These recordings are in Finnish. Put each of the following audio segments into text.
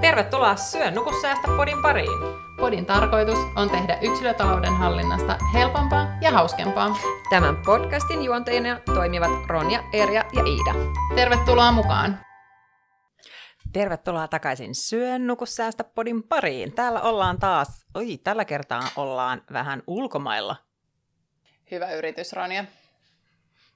Tervetuloa Syö nuku säästä podin pariin. Podin tarkoitus on tehdä yksilötalouden hallinnasta helpompaa ja hauskempaa. Tämän podcastin juonteina toimivat Ronja, Erja ja Iida. Tervetuloa mukaan! Tervetuloa takaisin Syön nuku säästä podin pariin. Täällä ollaan taas, oi tällä kertaa ollaan vähän ulkomailla. Hyvä yritys, Ronja.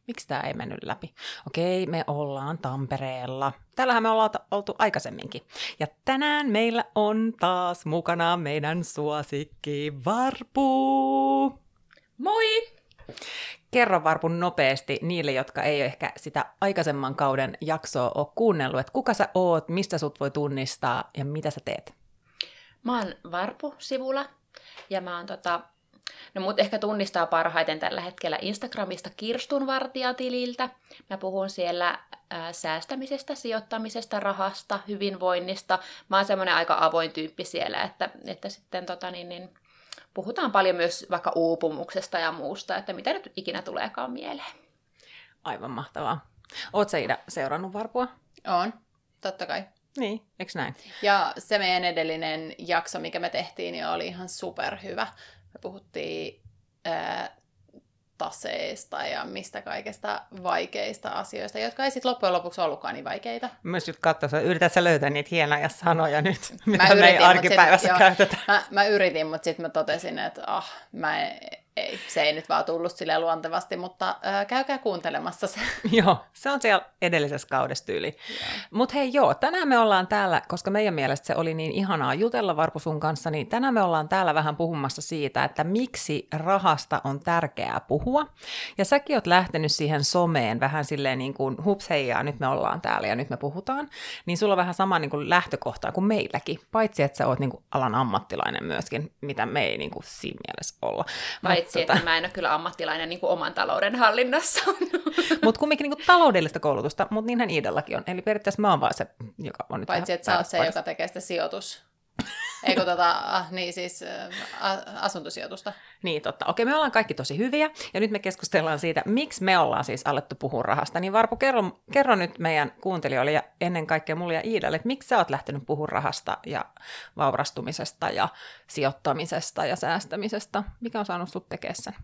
Miksi tämä ei mennyt läpi? Okei, me ollaan Tampereella. Täällähän me ollaan oltu aikaisemminkin. Ja tänään meillä on taas mukana meidän suosikki Varpu. Moi! Kerro Varpun nopeasti niille, jotka ei ole ehkä sitä aikaisemman kauden jaksoa ole kuunnellut, että kuka sä oot, mistä sut voi tunnistaa ja mitä sä teet? Mä oon Varpu sivulla ja mä oon tota, No mut ehkä tunnistaa parhaiten tällä hetkellä Instagramista Kirstunvartijatililtä. Mä puhun siellä ää, säästämisestä, sijoittamisesta, rahasta, hyvinvoinnista. Mä oon semmoinen aika avoin tyyppi siellä, että, että sitten tota niin, niin, puhutaan paljon myös vaikka uupumuksesta ja muusta, että mitä nyt ikinä tuleekaan mieleen. Aivan mahtavaa. Oot sä Ida seurannut Varpua? On, totta kai. Niin, eikö näin? Ja se meidän edellinen jakso, mikä me tehtiin, niin oli ihan superhyvä. Me puhuttiin ää, taseista ja mistä kaikesta vaikeista asioista, jotka ei sitten loppujen lopuksi ollutkaan niin vaikeita. Myös nyt katsoa, yrität sä löytää niitä hienoja sanoja nyt, mitä mä me ei arkipäivässä sit, käytetä. Mä, mä yritin, mutta sitten mä totesin, että ah, mä en, ei, se ei nyt vaan tullut sille luontevasti, mutta ää, käykää kuuntelemassa se. joo, se on siellä edellisessä kaudessa tyyli. Mutta hei joo, tänään me ollaan täällä, koska meidän mielestä se oli niin ihanaa jutella Varpu sun kanssa, niin tänään me ollaan täällä vähän puhumassa siitä, että miksi rahasta on tärkeää puhua. Ja säkin oot lähtenyt siihen someen vähän silleen niin kuin hups heijaa, nyt me ollaan täällä ja nyt me puhutaan. Niin sulla on vähän sama niin kuin lähtökohtaa kuin meilläkin, paitsi että sä oot niin kuin alan ammattilainen myöskin, mitä me ei niin kuin siinä mielessä olla. Paitsi Paitsi, tota... että mä en ole kyllä ammattilainen niin kuin oman talouden hallinnassa. mutta kumminkin niin kuin taloudellista koulutusta, mutta niinhän Iidallakin on. Eli periaatteessa mä oon vaan se, joka on nyt Paitsi, että sä oot se, joka tekee sitä sijoitus Eikö tota, ah, niin siis äh, asuntosijoitusta. Niin, totta. Okei, me ollaan kaikki tosi hyviä, ja nyt me keskustellaan siitä, miksi me ollaan siis alettu puhua rahasta. Niin Varpu, kerro, kerro nyt meidän kuuntelijoille ja ennen kaikkea mulle ja Iidalle, että miksi sä oot lähtenyt puhua rahasta ja vaurastumisesta ja sijoittamisesta ja säästämisestä? Mikä on saanut sut tekemään sen?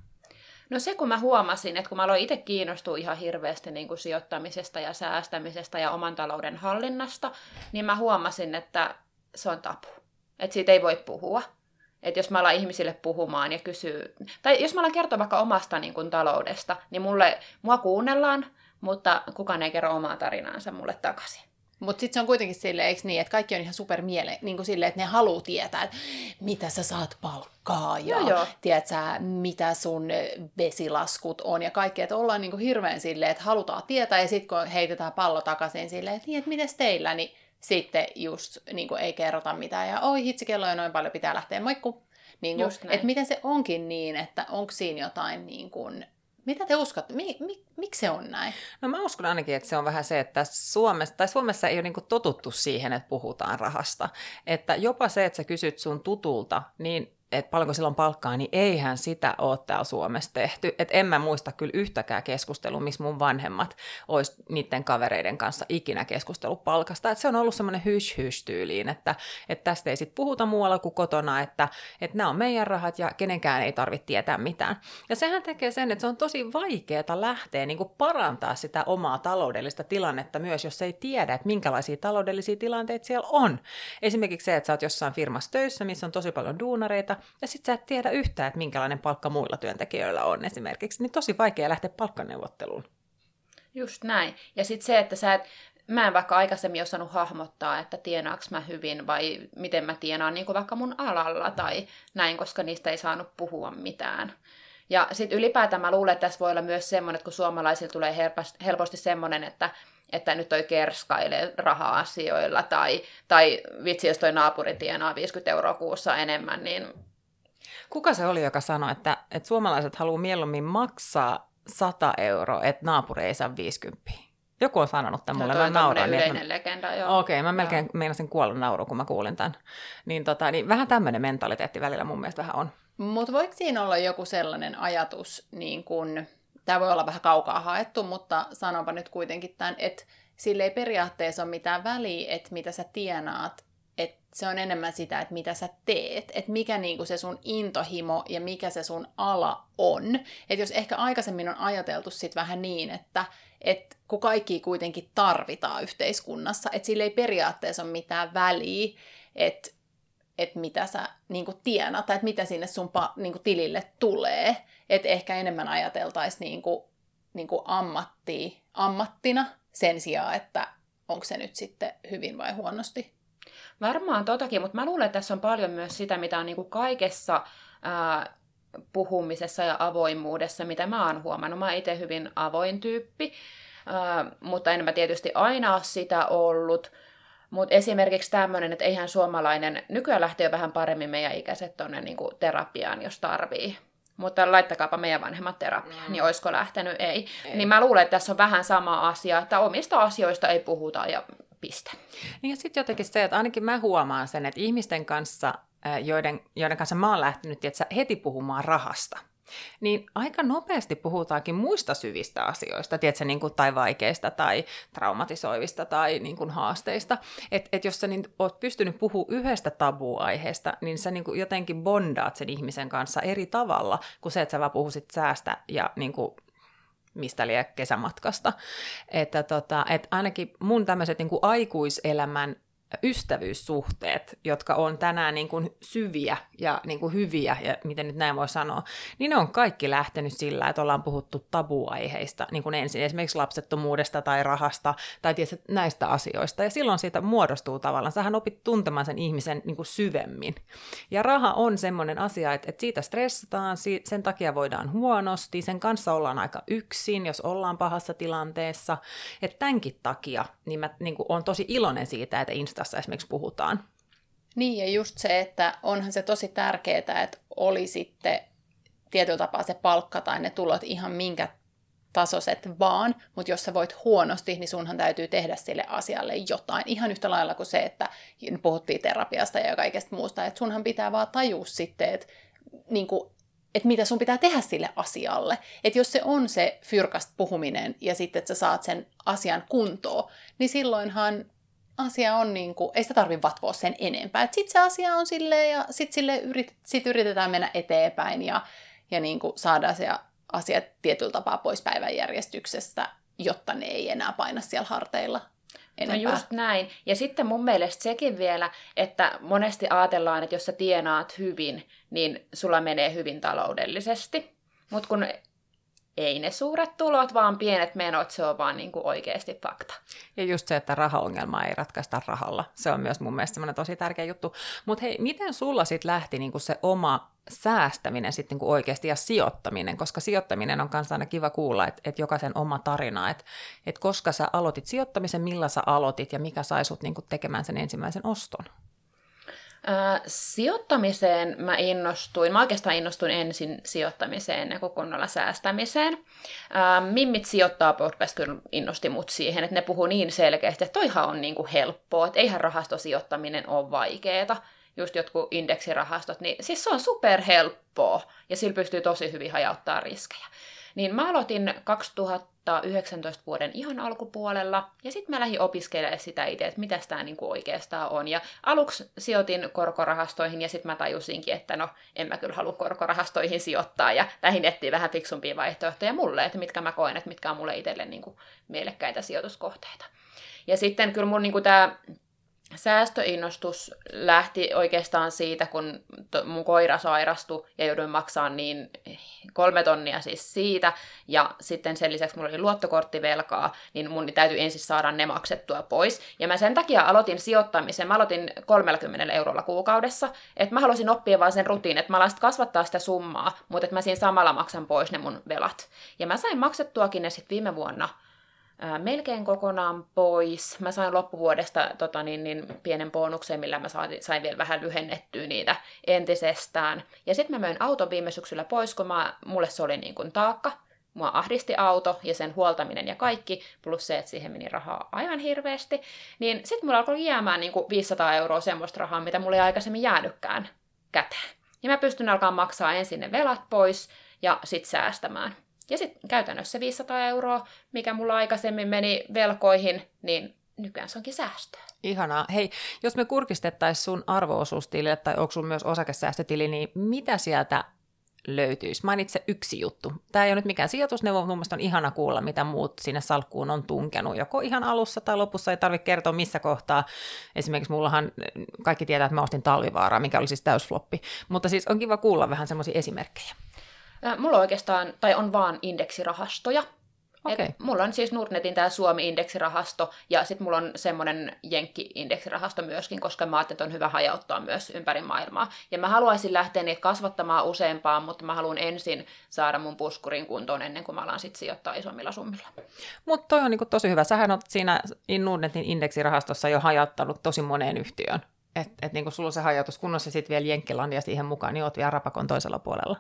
No se, kun mä huomasin, että kun mä aloin itse kiinnostua ihan hirveästi niin kuin sijoittamisesta ja säästämisestä ja oman talouden hallinnasta, niin mä huomasin, että se on tapu. Että siitä ei voi puhua. Että jos mä alan ihmisille puhumaan ja kysyy, tai jos mä alan kertoa vaikka omasta niin kuin, taloudesta, niin mulle, mua kuunnellaan, mutta kukaan ei kerro omaa tarinaansa mulle takaisin. Mutta sitten se on kuitenkin silleen, eikö niin, että kaikki on ihan super miele, niin kuin silleen, että ne haluaa tietää, että mitä sä saat palkkaa ja joo, joo. tiedät sä, mitä sun vesilaskut on ja kaikkea, että ollaan niin kuin hirveän silleen, että halutaan tietää ja sitten kun heitetään pallo takaisin silleen, että niin, että mites teillä, niin sitten just niin kuin ei kerrota mitään ja oi hitsi, kello on noin paljon, pitää lähteä moikku. Niin kuin, että miten se onkin niin, että onko siinä jotain niin kuin, mitä te uskotte? Mi, mi, miksi se on näin? No mä uskon ainakin, että se on vähän se, että Suomessa, tai Suomessa ei ole niin totuttu siihen, että puhutaan rahasta. Että jopa se, että sä kysyt sun tutulta, niin että paljonko silloin palkkaa, niin eihän sitä ole täällä Suomessa tehty. Että en mä muista kyllä yhtäkään keskustelua, missä mun vanhemmat olisi niiden kavereiden kanssa ikinä keskustellut palkasta. Että se on ollut semmoinen hysh tyyliin, että, että tästä ei sitten puhuta muualla kuin kotona, että, että nämä on meidän rahat ja kenenkään ei tarvitse tietää mitään. Ja sehän tekee sen, että se on tosi vaikeaa lähteä niin kuin parantaa sitä omaa taloudellista tilannetta myös, jos ei tiedä, että minkälaisia taloudellisia tilanteita siellä on. Esimerkiksi se, että sä oot jossain firmassa töissä, missä on tosi paljon duunareita, ja sit sä et tiedä yhtään, että minkälainen palkka muilla työntekijöillä on esimerkiksi, niin tosi vaikea lähteä palkkaneuvotteluun. Just näin. Ja sitten se, että sä et, mä en vaikka aikaisemmin osannut hahmottaa, että tienaaks mä hyvin vai miten mä tienaan niin kuin vaikka mun alalla tai näin, koska niistä ei saanut puhua mitään. Ja sitten ylipäätään mä luulen, että tässä voi olla myös semmoinen, että kun suomalaisilla tulee helposti semmoinen, että että nyt toi kerskailee raha-asioilla, tai, tai vitsi, jos toi naapuri tienaa 50 euroa kuussa enemmän, niin Kuka se oli, joka sanoi, että, että suomalaiset haluaa mieluummin maksaa 100 euroa, että naapuri ei saa 50? Joku on sanonut tämän mulle, no, mä nauroin. yleinen niin, legenda, joo. Okei, okay, mä melkein joo. meinasin kuolla nauru, kun mä kuulin tämän. Niin, tota, niin vähän tämmöinen mentaliteetti välillä mun mielestä vähän on. Mutta voiko siinä olla joku sellainen ajatus, niin kun, tämä voi olla vähän kaukaa haettu, mutta sanonpa nyt kuitenkin tämän, että sille ei periaatteessa ole mitään väliä, että mitä sä tienaat että se on enemmän sitä, että mitä sä teet, että mikä niinku se sun intohimo ja mikä se sun ala on. Että jos ehkä aikaisemmin on ajateltu sit vähän niin, että et kun kaikki kuitenkin tarvitaan yhteiskunnassa, että sillä ei periaatteessa ole mitään väliä, että et mitä sä niinku tienat tai että mitä sinne sun pa, niinku tilille tulee. Että ehkä enemmän ajateltaisiin niinku, niinku ammattia, ammattina sen sijaan, että onko se nyt sitten hyvin vai huonosti. Varmaan totakin, mutta mä luulen, että tässä on paljon myös sitä, mitä on niinku kaikessa ää, puhumisessa ja avoimuudessa, mitä mä oon huomannut. Mä oon itse hyvin avoin tyyppi, ää, mutta en mä tietysti aina ole sitä ollut. Mutta esimerkiksi tämmöinen, että eihän suomalainen, nykyään lähtee jo vähän paremmin meidän ikäiset tuonne niinku terapiaan, jos tarvii. Mutta laittakaapa meidän vanhemmat terapiaan, mm. niin olisiko lähtenyt? Ei. ei. Niin mä luulen, että tässä on vähän sama asia, että omista asioista ei puhuta ja piste. Niin ja sitten jotenkin se, että ainakin mä huomaan sen, että ihmisten kanssa, joiden, joiden kanssa mä oon lähtenyt tiedätkö, heti puhumaan rahasta, niin aika nopeasti puhutaankin muista syvistä asioista, tiedätkö, niin kuin, tai vaikeista tai traumatisoivista tai niin kuin, haasteista. Että et jos sä niin, oot pystynyt puhumaan yhdestä tabuaiheesta, niin sä niin kuin, jotenkin bondaat sen ihmisen kanssa eri tavalla kuin se, että sä vaan puhuisit säästä ja niin kuin, mistä liian kesämatkasta. Että tota, et ainakin mun tämmöiset niin aikuiselämän ystävyyssuhteet, jotka on tänään niin kuin syviä ja niin kuin hyviä, ja miten nyt näin voi sanoa, niin ne on kaikki lähtenyt sillä, että ollaan puhuttu tabuaiheista, niin kuin ensin esimerkiksi lapsettomuudesta tai rahasta tai tietysti näistä asioista, ja silloin siitä muodostuu tavallaan, sähän opit tuntemaan sen ihmisen niin kuin syvemmin. Ja raha on semmoinen asia, että, siitä stressataan, sen takia voidaan huonosti, sen kanssa ollaan aika yksin, jos ollaan pahassa tilanteessa, että tämänkin takia niin mä niin kuin, on tosi iloinen siitä, että Insta Instassa esimerkiksi puhutaan. Niin, ja just se, että onhan se tosi tärkeää, että oli sitten tietyllä tapaa se palkka tai ne tulot ihan minkä tasoiset vaan, mutta jos sä voit huonosti, niin sunhan täytyy tehdä sille asialle jotain. Ihan yhtä lailla kuin se, että puhuttiin terapiasta ja kaikesta muusta, että sunhan pitää vaan tajua sitten, että, niin kuin, että mitä sun pitää tehdä sille asialle. Että jos se on se fyrkast puhuminen ja sitten, että sä saat sen asian kuntoon, niin silloinhan asia on niin kuin, ei sitä tarvitse vatvoa sen enempää. Sitten se asia on silleen ja sitten sille yrit, sit yritetään mennä eteenpäin ja, ja niin kuin saada se asiat tietyllä tapaa pois päivänjärjestyksestä, jotta ne ei enää paina siellä harteilla enempää. No just näin. Ja sitten mun mielestä sekin vielä, että monesti ajatellaan, että jos sä tienaat hyvin, niin sulla menee hyvin taloudellisesti. Mutta kun ei ne suuret tulot, vaan pienet menot, se on vaan niin kuin oikeasti fakta. Ja just se, että rahaongelmaa ei ratkaista rahalla, se on myös mun mielestä semmoinen tosi tärkeä juttu. Mutta hei, miten sulla sitten lähti niin kuin se oma säästäminen sitten niin oikeasti ja sijoittaminen, koska sijoittaminen on kanssa aina kiva kuulla, että, että jokaisen oma tarina, että, että koska sä aloitit sijoittamisen, millä sä aloitit ja mikä sai sut niin tekemään sen ensimmäisen oston? Sijoittamiseen mä innostuin, mä oikeastaan innostuin ensin sijoittamiseen kuin kunnolla säästämiseen. Äh, Mimmit sijoittaa podcast kyllä innosti mut siihen, että ne puhuu niin selkeästi, että toihan on niinku helppoa, että eihän rahastosijoittaminen ole vaikeeta. Just jotkut indeksirahastot, niin siis se on superhelppoa ja sillä pystyy tosi hyvin hajauttaa riskejä. Niin mä aloitin 2019 vuoden ihan alkupuolella, ja sitten mä lähdin opiskelemaan sitä itse, että mitä tämä niinku oikeastaan on. Ja aluksi sijoitin korkorahastoihin, ja sitten mä tajusinkin, että no, en mä kyllä halua korkorahastoihin sijoittaa, ja lähdin etsiä vähän fiksumpia vaihtoehtoja mulle, että mitkä mä koen, että mitkä on mulle itselle niinku mielekkäitä sijoituskohteita. Ja sitten kyllä mun niinku tämä säästöinnostus lähti oikeastaan siitä, kun mun koira sairastui ja jouduin maksamaan niin kolme tonnia siis siitä, ja sitten sen lisäksi mulla oli luottokorttivelkaa, niin mun täytyy ensin saada ne maksettua pois. Ja mä sen takia aloitin sijoittamisen, mä aloitin 30 eurolla kuukaudessa, että mä halusin oppia vaan sen rutiin, että mä alan kasvattaa sitä summaa, mutta että mä siinä samalla maksan pois ne mun velat. Ja mä sain maksettuakin ne sitten viime vuonna ää, melkein kokonaan pois. Mä sain loppuvuodesta tota, niin, niin, pienen bonuksen, millä mä sain, sain vielä vähän lyhennettyä niitä entisestään. Ja sitten mä möin auton viime syksyllä pois, kun mä, mulle se oli niin kuin taakka. Mua ahdisti auto ja sen huoltaminen ja kaikki, plus se, että siihen meni rahaa aivan hirveästi. Niin sitten mulla alkoi jäämään niin kuin 500 euroa semmoista rahaa, mitä mulla ei aikaisemmin jäänytkään käteen. Ja mä pystyn alkaa maksaa ensin ne velat pois ja sitten säästämään. Ja sitten käytännössä 500 euroa, mikä mulla aikaisemmin meni velkoihin, niin nykyään se onkin säästöä. Ihanaa. Hei, jos me kurkistettaisiin sun arvoosuustilille tai onko sun myös osakesäästötili, niin mitä sieltä löytyisi? Mainitse yksi juttu. Tämä ei ole nyt mikään sijoitusneuvo, mun on ihana kuulla, mitä muut sinne salkkuun on tunkenut. Joko ihan alussa tai lopussa ei tarvitse kertoa missä kohtaa. Esimerkiksi mullahan kaikki tietää, että mä ostin talvivaaraa, mikä oli siis täysfloppi. Mutta siis on kiva kuulla vähän semmoisia esimerkkejä. Mulla oikeastaan, tai on vaan indeksirahastoja, Okay. Et mulla on siis Nordnetin tämä Suomi-indeksirahasto ja sitten mulla on semmoinen Jenkki-indeksirahasto myöskin, koska mä ajattelin, että on hyvä hajauttaa myös ympäri maailmaa. Ja mä haluaisin lähteä niitä kasvattamaan useampaan, mutta mä haluan ensin saada mun puskurin kuntoon ennen kuin mä alan sitten sijoittaa isommilla summilla. Mutta toi on niinku tosi hyvä. Sähän oot siinä Nordnetin indeksirahastossa jo hajauttanut tosi moneen yhtiöön. Että et niinku sulla on se hajautus kunnossa sitten vielä Jenkkilandia siihen mukaan, niin oot vielä rapakon toisella puolella.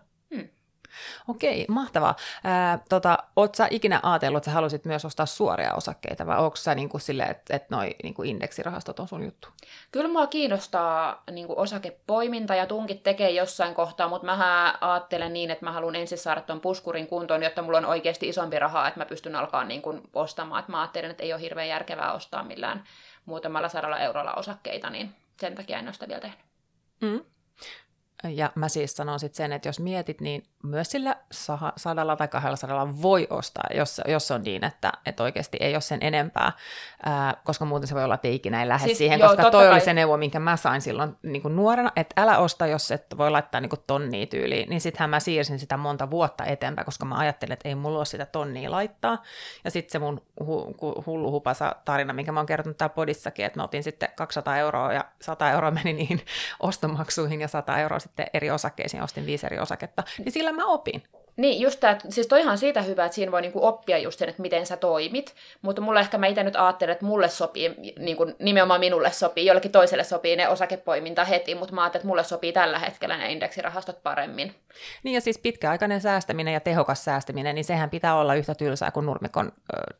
Okei, mahtavaa. Ää, tota, oot sä ikinä ajatellut, että sä haluaisit myös ostaa suoria osakkeita, vai onko sä niinku silleen, että et noi niinku indeksirahastot on sun juttu? Kyllä mua kiinnostaa niinku osakepoiminta ja tunkit tekee jossain kohtaa, mutta mä ajattelen niin, että mä haluan ensin saada tuon puskurin kuntoon, jotta mulla on oikeasti isompi rahaa, että mä pystyn alkaa niinku ostamaan. Et mä ajattelen, että ei ole hirveän järkevää ostaa millään muutamalla sadalla eurolla osakkeita, niin sen takia en ole sitä vielä tehnyt. Mm. Ja mä siis sanon sitten sen, että jos mietit, niin myös sillä sadalla tai kahdella sadalla voi ostaa, jos, jos on niin, että, että oikeasti ei ole sen enempää, ää, koska muuten se voi olla, että ei ikinä ei lähde siis, siihen, joo, koska toi kai. oli se neuvo, minkä mä sain silloin niin kuin nuorena, että älä osta, jos et voi laittaa niin kuin tonnia tyyliin, niin sittenhän mä siirsin sitä monta vuotta eteenpäin, koska mä ajattelin, että ei mulla ole sitä tonnia laittaa. Ja sitten se mun hu- hullu hupasa tarina, minkä mä oon kertonut täällä podissakin, että mä otin sitten 200 euroa ja 100 euroa meni niihin ostomaksuihin ja 100 euroa sitten eri osakkeisiin, ostin viisi eri osaketta, niin sillä mä opin. Niin, just tämä, siis toihan siitä hyvä, että siinä voi niinku oppia just sen, että miten sä toimit, mutta mulla ehkä mä itse nyt ajattelen, että mulle sopii, niinku, nimenomaan minulle sopii, jollekin toiselle sopii ne osakepoiminta heti, mutta mä ajattelen, että mulle sopii tällä hetkellä ne indeksirahastot paremmin. Niin ja siis pitkäaikainen säästäminen ja tehokas säästäminen, niin sehän pitää olla yhtä tylsää kuin nurmikon,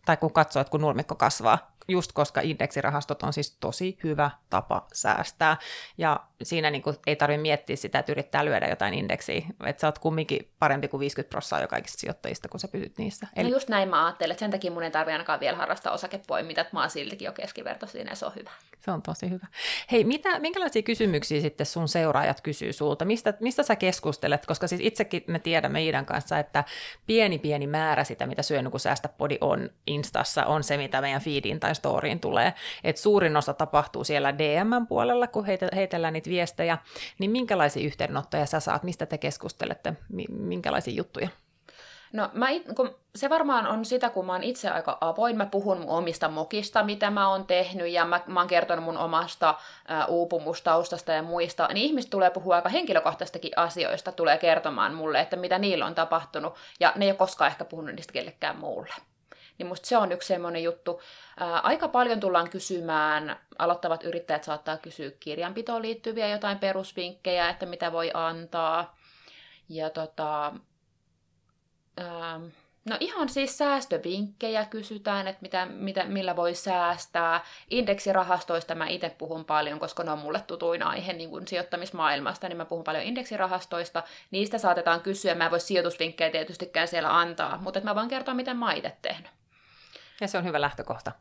tai kun katsoo, että kun nurmikko kasvaa, just koska indeksirahastot on siis tosi hyvä tapa säästää. Ja siinä niin kuin ei tarvitse miettiä sitä, että yrittää lyödä jotain indeksiä. Että sä oot kumminkin parempi kuin 50 prosenttia jo kaikista sijoittajista, kun sä pysyt niissä. Eli... No just näin mä ajattelen, että sen takia mun ei tarvitse ainakaan vielä harrastaa osakepoimintaa, että mä oon siltikin jo keskiverto siinä ja se on hyvä. Se on tosi hyvä. Hei, mitä, minkälaisia kysymyksiä sitten sun seuraajat kysyy sulta? Mistä, mistä sä keskustelet? Koska siis itsekin me tiedämme Iidan kanssa, että pieni pieni määrä sitä, mitä Syöny kun säästä podi on Instassa, on se, mitä meidän feediin tai storyin tulee. Et suurin osa tapahtuu siellä DM-puolella, kun heitellään niitä viestejä. Niin minkälaisia yhteydenottoja sä saat? Mistä te keskustelette? Minkälaisia juttuja? No mä, kun se varmaan on sitä, kun mä oon itse aika avoin, mä puhun mun omista mokista, mitä mä oon tehnyt, ja mä, mä oon kertonut mun omasta ä, uupumustaustasta ja muista, niin ihmiset tulee puhua aika henkilökohtaistakin asioista, tulee kertomaan mulle, että mitä niillä on tapahtunut, ja ne ei ole koskaan ehkä puhunut niistä kellekään muulle. Niin musta se on yksi semmoinen juttu. Ää, aika paljon tullaan kysymään, aloittavat yrittäjät saattaa kysyä kirjanpitoon liittyviä jotain perusvinkkejä, että mitä voi antaa. Ja tota, ää, No ihan siis säästövinkkejä kysytään, että mitä, mitä, millä voi säästää. Indeksirahastoista mä itse puhun paljon, koska ne on mulle tutuin aihe niin kuin sijoittamismaailmasta, niin mä puhun paljon indeksirahastoista. Niistä saatetaan kysyä, mä en voi sijoitusvinkkejä tietystikään siellä antaa, mutta mä voin kertoa, miten mä itse tehnyt. Ja se on hyvä lähtökohta.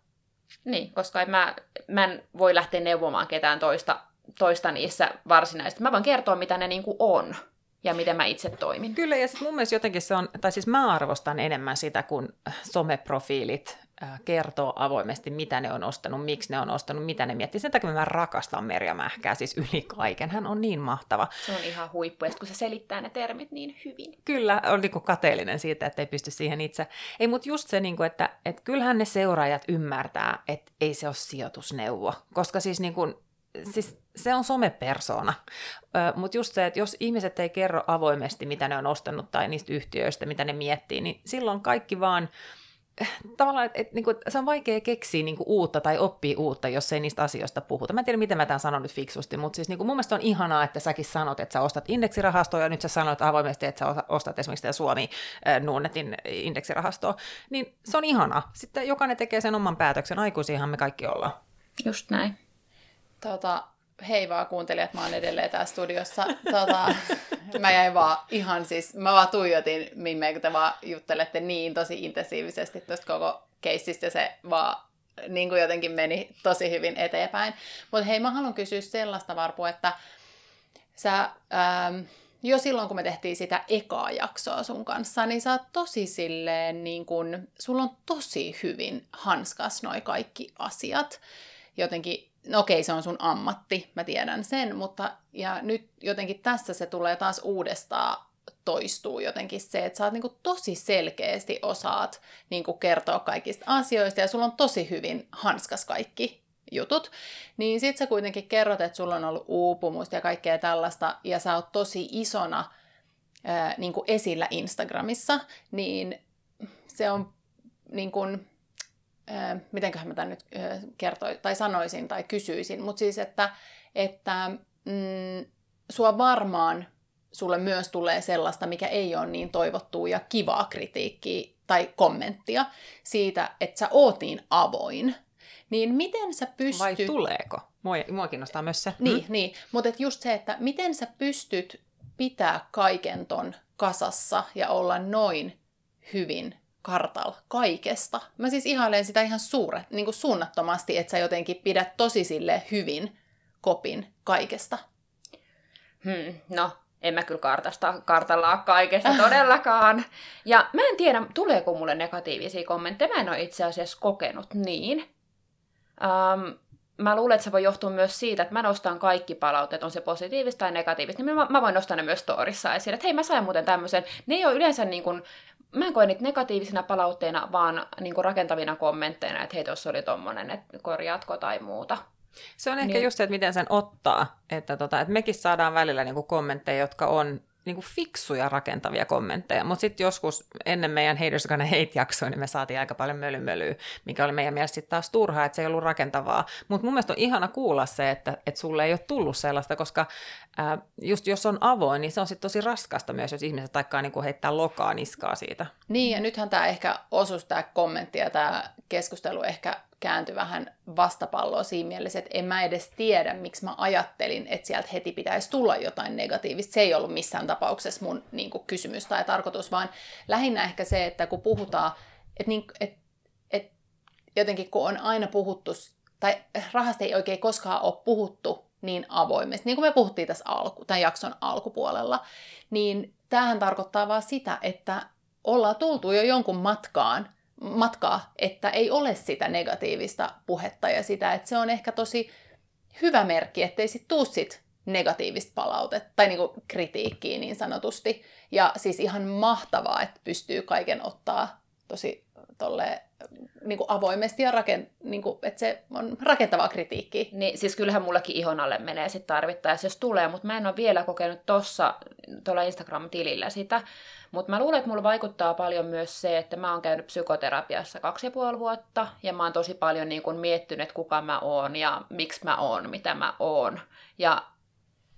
Niin, koska mä, mä en voi lähteä neuvomaan ketään toista, toista niissä varsinaisesti. Mä voin kertoa, mitä ne niin kuin on ja miten mä itse toimin. Kyllä, ja sitten mun mielestä jotenkin se on, tai siis mä arvostan enemmän sitä, kun someprofiilit kertoo avoimesti, mitä ne on ostanut, miksi ne on ostanut, mitä ne miettii. Sen takia mä rakastan Merja Mähkää, siis yli kaiken. Hän on niin mahtava. Se on ihan huippu, kun se selittää ne termit niin hyvin. Kyllä, on niin kateellinen siitä, että ei pysty siihen itse. Ei, mutta just se, niin kuin, että, että kyllähän ne seuraajat ymmärtää, että ei se ole sijoitusneuvo. Koska siis, niin kuin, siis se on somepersona. Mutta just se, että jos ihmiset ei kerro avoimesti, mitä ne on ostanut tai niistä yhtiöistä, mitä ne miettii, niin silloin kaikki vaan tavallaan, että et, niinku, se on vaikea keksiä niinku, uutta tai oppia uutta, jos ei niistä asioista puhuta. Mä en tiedä, miten mä tämän sanon nyt fiksusti, mutta siis niinku, mun mielestä on ihanaa, että säkin sanot, että sä ostat indeksirahastoa, ja nyt sä sanot avoimesti, että sä ostat esimerkiksi tämä Suomi äh, Nuunetin indeksirahastoa. Niin se on ihanaa. Sitten jokainen tekee sen oman päätöksen. Aikuisiahan me kaikki ollaan. Just näin. Tota, hei vaan kuuntelijat, mä oon edelleen täällä studiossa. Tota, mä jäin vaan ihan siis, mä vaan tuijotin Mimme, kun te vaan juttelette niin tosi intensiivisesti tuosta koko keissistä ja se vaan niin kuin jotenkin meni tosi hyvin eteenpäin. Mutta hei, mä haluan kysyä sellaista Varpu, että sä... Ähm, jo silloin, kun me tehtiin sitä ekaa jaksoa sun kanssa, niin sä oot tosi silleen, niin kun, sulla on tosi hyvin hanskas noi kaikki asiat. Jotenkin, no okei, se on sun ammatti, mä tiedän sen, mutta ja nyt jotenkin tässä se tulee taas uudestaan toistuu jotenkin se, että sä oot niin tosi selkeästi osaat niin kertoa kaikista asioista ja sulla on tosi hyvin hanskas kaikki jutut, niin sit sä kuitenkin kerrot, että sulla on ollut uupumusta ja kaikkea tällaista, ja sä oot tosi isona ää, niin kuin esillä Instagramissa, niin se on niin kuin, ää, mitenköhän mä tämän nyt ää, kertoin, tai sanoisin tai kysyisin, mutta siis, että, että mm, sua varmaan sulle myös tulee sellaista, mikä ei ole niin toivottua ja kivaa kritiikkiä tai kommenttia siitä, että sä oot niin avoin niin miten sä pystyt... Vai tuleeko? Mua, mua kiinnostaa myös se. Niin, hmm? niin. mutta just se, että miten sä pystyt pitää kaiken ton kasassa ja olla noin hyvin kartal kaikesta. Mä siis ihailen sitä ihan suure, niin kuin suunnattomasti, että sä jotenkin pidät tosi sille hyvin kopin kaikesta. Hmm, no, en mä kyllä kartasta, kartallaa kaikesta todellakaan. Ja mä en tiedä, tuleeko mulle negatiivisia kommentteja. Mä en ole itse asiassa kokenut niin. Um, mä luulen, että se voi johtua myös siitä, että mä nostan kaikki palautteet, on se positiivista tai negatiivista, niin mä, mä voin nostaa ne myös storissa esille, että hei mä sain muuten tämmöisen. Ne ei ole yleensä niin kuin, mä en koe niitä negatiivisina palautteina, vaan niin kuin rakentavina kommentteina, että hei tuossa oli tommonen, että korjaatko tai muuta. Se on ehkä niin. just se, että miten sen ottaa, että, tota, että mekin saadaan välillä niin kuin kommentteja, jotka on niin kuin fiksuja rakentavia kommentteja, mutta sitten joskus ennen meidän Haters Gonna Hate-jaksoa, niin me saatiin aika paljon mölymölyä, mikä oli meidän mielestä sitten taas turhaa, että se ei ollut rakentavaa. Mutta mun mielestä on ihana kuulla se, että, että sulle ei ole tullut sellaista, koska ää, just jos on avoin, niin se on sitten tosi raskasta myös, jos ihmiset taikkaa niin kuin heittää lokaa niskaa siitä. Niin, ja nythän tämä ehkä osuus, tämä kommentti ja tämä keskustelu ehkä kääntyi vähän vastapalloa siinä mielessä, että en mä edes tiedä, miksi mä ajattelin, että sieltä heti pitäisi tulla jotain negatiivista. Se ei ollut missään tapauksessa mun niin kuin, kysymys tai tarkoitus, vaan lähinnä ehkä se, että kun puhutaan, että, niin, että, että jotenkin kun on aina puhuttu, tai rahasta ei oikein koskaan ole puhuttu niin avoimesti, niin kuin me puhuttiin tässä alku, tämän jakson alkupuolella, niin tämähän tarkoittaa vaan sitä, että ollaan tultu jo jonkun matkaan, matkaa, että ei ole sitä negatiivista puhetta ja sitä, että se on ehkä tosi hyvä merkki, ettei sit tuu sit negatiivista palautetta tai niinku kritiikkiä niin sanotusti. Ja siis ihan mahtavaa, että pystyy kaiken ottaa tosi tolle niin kuin avoimesti ja rakent, niin kuin, että se on rakentavaa kritiikkiä. Niin, siis kyllähän mullekin ihon alle menee sitten tarvittaessa, jos tulee, mutta mä en ole vielä kokenut tuossa tuolla Instagram-tilillä sitä. Mutta mä luulen, että mulla vaikuttaa paljon myös se, että mä oon käynyt psykoterapiassa kaksi ja puoli vuotta, ja mä oon tosi paljon niin kun miettinyt, kuka mä oon ja miksi mä oon, mitä mä oon. Ja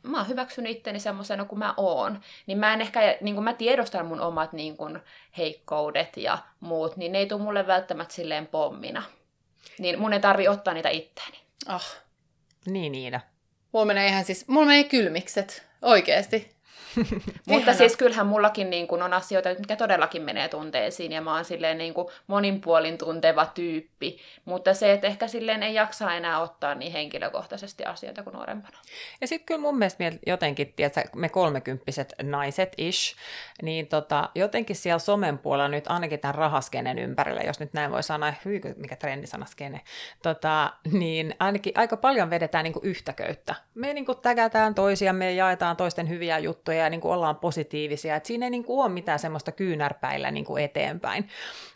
mä oon hyväksynyt itteni semmoisena kuin mä oon, niin mä en ehkä, niin kuin mä tiedostan mun omat niin kuin heikkoudet ja muut, niin ne ei tule mulle välttämättä silleen pommina. Niin mun ei tarvi ottaa niitä itteeni. Ah. Niin, Niina. Mulla menee ihan siis, mulla menee kylmikset, oikeesti. Mutta siis kyllähän mullakin niin kun on asioita, mitkä todellakin menee tunteisiin, ja mä oon silleen niin kuin moninpuolin tunteva tyyppi. Mutta se, että ehkä silleen ei jaksa enää ottaa niin henkilökohtaisesti asioita kuin nuorempana. Ja sitten kyllä mun mielestä jotenkin, tiedätkö, me kolmekymppiset naiset ish, niin tota, jotenkin siellä somen puolella nyt ainakin tämän rahaskenen ympärillä, jos nyt näin voi sanoa, hyi, mikä trendisana skene, tota, niin ainakin aika paljon vedetään niin kuin yhtäköyttä. Me niin kuin tägätään toisia, me jaetaan toisten hyviä juttuja, ja niin kuin ollaan positiivisia. Et siinä ei niin kuin ole mitään semmoista kyynärpäillä niin kuin eteenpäin.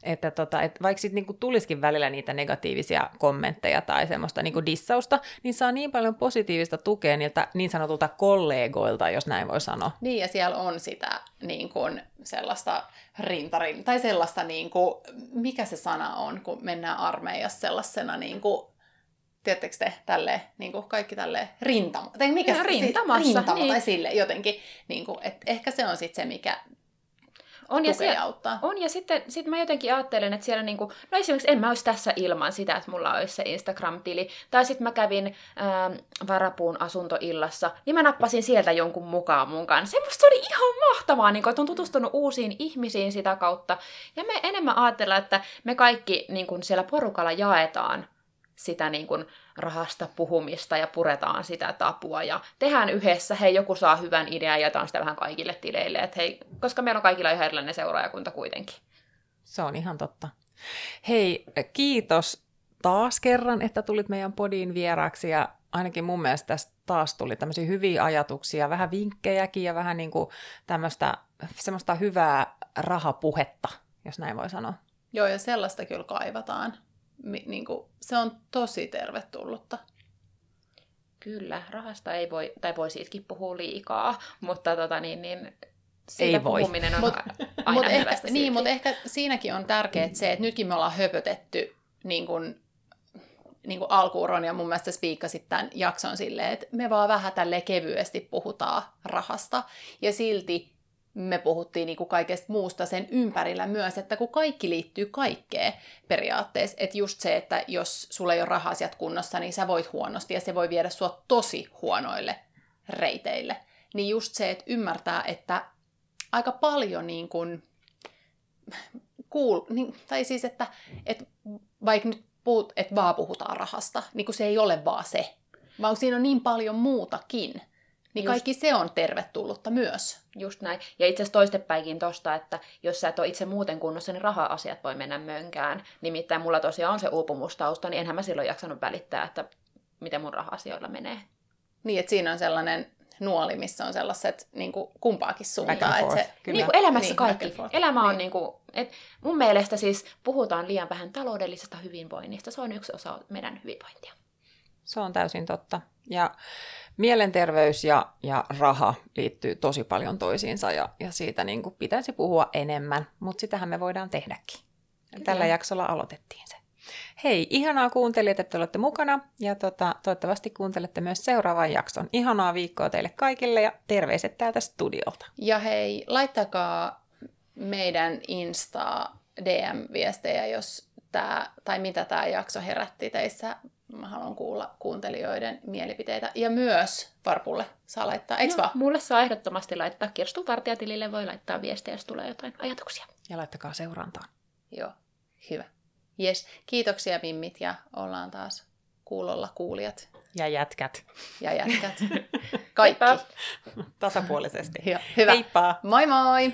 Että tota, et vaikka sitten niin tulisikin välillä niitä negatiivisia kommentteja tai semmoista niin kuin dissausta, niin saa niin paljon positiivista tukea niiltä niin sanotulta kollegoilta, jos näin voi sanoa. Niin, ja siellä on sitä niin kuin sellaista rintarin, tai sellaista, niin kuin, mikä se sana on, kun mennään armeijassa sellaisena niin kuin tiedättekö te, tälle, niin kuin kaikki tälle rintama, tai mikä no, se, rintamassa, rintama, niin. tai sille jotenkin, niin kuin, että ehkä se on sitten se, mikä on ja, se, auttaa. On, ja sitten sit mä jotenkin ajattelen, että siellä niinku, no esimerkiksi en mä olisi tässä ilman sitä, että mulla olisi se Instagram-tili. Tai sitten mä kävin ää, Varapuun asuntoillassa, niin mä nappasin sieltä jonkun mukaan mun kanssa. Se oli ihan mahtavaa, niin kun, että on tutustunut uusiin ihmisiin sitä kautta. Ja me enemmän ajatellaan, että me kaikki niin kun siellä porukalla jaetaan sitä niin kuin rahasta puhumista ja puretaan sitä tapua ja tehdään yhdessä, hei joku saa hyvän idean ja jätään sitä vähän kaikille tileille, että hei, koska meillä on kaikilla ihan erilainen seuraajakunta kuitenkin. Se on ihan totta. Hei, kiitos taas kerran, että tulit meidän podiin vieraaksi ja ainakin mun mielestä tästä taas tuli tämmöisiä hyviä ajatuksia, vähän vinkkejäkin ja vähän niin kuin tämmöistä semmoista hyvää rahapuhetta, jos näin voi sanoa. Joo, ja sellaista kyllä kaivataan. Niin kuin, se on tosi tervetullutta. Kyllä, rahasta ei voi, tai voi siitäkin puhua liikaa, mutta tota, niin, niin, siitä ei voi. puhuminen on Mut, aina mut ehkä, niin, mutta ehkä siinäkin on tärkeää se, että nytkin me ollaan höpötetty niin kuin, niin kuin alkuun Ronja mun mielestä spiikkasit tämän jakson silleen, että me vaan vähän tälle kevyesti puhutaan rahasta. Ja silti me puhuttiin niin kuin kaikesta muusta sen ympärillä myös, että kun kaikki liittyy kaikkeen periaatteessa, että just se, että jos sulla ei ole rahasiat kunnossa, niin sä voit huonosti ja se voi viedä sua tosi huonoille reiteille. Niin just se, että ymmärtää, että aika paljon niin kuin, kuul, niin, tai siis, että, että vaikka nyt puhut, että vaan puhutaan rahasta, niin kun se ei ole vaan se, vaan siinä on niin paljon muutakin, niin Just. kaikki se on tervetullutta myös. Just näin. Ja itse asiassa toistepäinkin tosta, että jos sä et ole itse muuten kunnossa, niin raha-asiat voi mennä mönkään. Nimittäin mulla tosiaan on se uupumustausta, niin enhän mä silloin jaksanut välittää, että miten mun raha-asioilla menee. Niin, että siinä on sellainen nuoli, missä on sellaiset niin kuin kumpaakin suuntaan. Että se, kyllä. Niin kuin elämässä Niin, kaikki. Elämä on Niin. niin kuin, et mun mielestä siis puhutaan liian vähän taloudellisesta hyvinvoinnista. Se on yksi osa meidän hyvinvointia. Se on täysin totta. Ja mielenterveys ja, ja raha liittyy tosi paljon toisiinsa ja, ja siitä niin kuin pitäisi puhua enemmän, mutta sitähän me voidaan tehdäkin. Kyllä. Tällä jaksolla aloitettiin se. Hei, ihanaa kuuntelijat, että olette mukana ja tota, toivottavasti kuuntelette myös seuraavan jakson. Ihanaa viikkoa teille kaikille ja terveiset täältä studiolta. Ja hei, laittakaa meidän Insta DM-viestejä, jos tämä, tai mitä tämä jakso herätti teissä. Mä haluan kuulla kuuntelijoiden mielipiteitä. Ja myös Varpulle saa laittaa, eikö no, vaan? mulle saa ehdottomasti laittaa Kirstun vartijatilille, voi laittaa viestiä, jos tulee jotain ajatuksia. Ja laittakaa seurantaan. Joo, hyvä. Yes, kiitoksia Mimmit ja ollaan taas kuulolla kuulijat Ja jätkät. ja jätkät. Kaikki. Heippa. Tasapuolisesti. Joo, hyvä. Heippa! Moi moi!